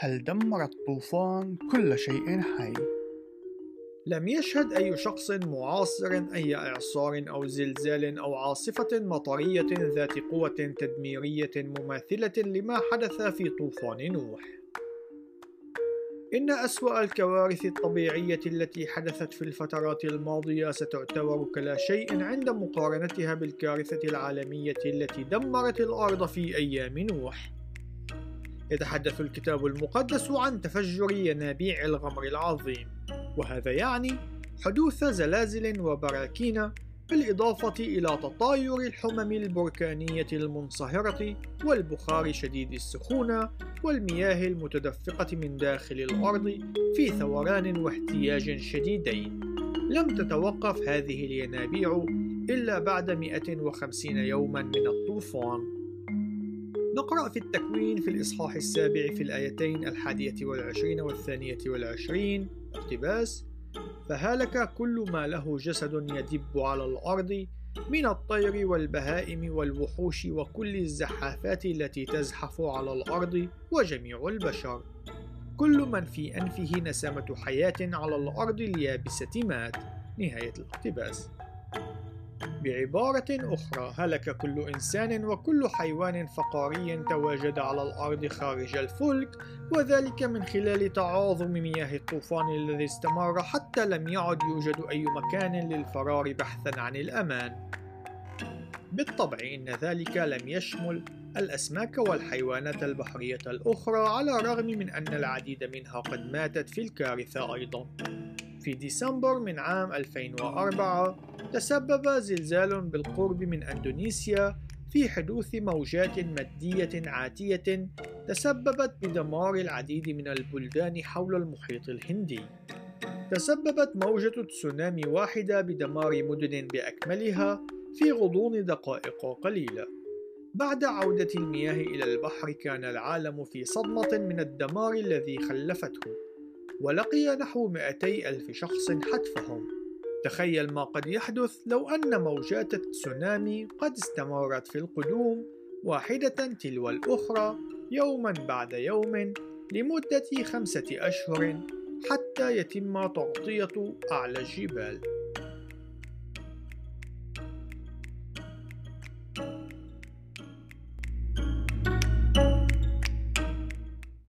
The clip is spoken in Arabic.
هل دمر الطوفان كل شيء حي؟ لم يشهد أي شخص معاصر أي إعصار أو زلزال أو عاصفة مطرية ذات قوة تدميرية مماثلة لما حدث في طوفان نوح. إن أسوأ الكوارث الطبيعية التي حدثت في الفترات الماضية ستعتبر كلا شيء عند مقارنتها بالكارثة العالمية التي دمرت الأرض في أيام نوح. يتحدث الكتاب المقدس عن تفجر ينابيع الغمر العظيم وهذا يعني حدوث زلازل وبراكين بالإضافة إلى تطاير الحمم البركانية المنصهرة والبخار شديد السخونة والمياه المتدفقة من داخل الأرض في ثوران واحتياج شديدين. لم تتوقف هذه الينابيع إلا بعد 150 يوما من الطوفان نقرأ في التكوين في الإصحاح السابع في الآيتين الحادية والعشرين والثانية والعشرين. اقتباس. فهلك كل ما له جسد يدب على الأرض من الطير والبهائم والوحوش وكل الزحافات التي تزحف على الأرض وجميع البشر. كل من في أنفه نسمة حياة على الأرض اليابسة مات. نهاية الاقتباس. بعبارة أخرى هلك كل إنسان وكل حيوان فقاري تواجد على الأرض خارج الفلك وذلك من خلال تعاظم مياه الطوفان الذي استمر حتى لم يعد يوجد أي مكان للفرار بحثا عن الأمان. بالطبع إن ذلك لم يشمل الأسماك والحيوانات البحرية الأخرى على الرغم من أن العديد منها قد ماتت في الكارثة أيضا. في ديسمبر من عام 2004 تسبب زلزال بالقرب من أندونيسيا في حدوث موجات مادية عاتية تسببت بدمار العديد من البلدان حول المحيط الهندي. تسببت موجة تسونامي واحدة بدمار مدن بأكملها في غضون دقائق قليلة. بعد عودة المياه إلى البحر كان العالم في صدمة من الدمار الذي خلفته ولقي نحو 200 ألف شخص حتفهم. تخيل ما قد يحدث لو أن موجات التسونامي قد استمرت في القدوم واحدة تلو الأخرى يوما بعد يوم لمدة خمسة أشهر حتى يتم تغطية أعلى الجبال.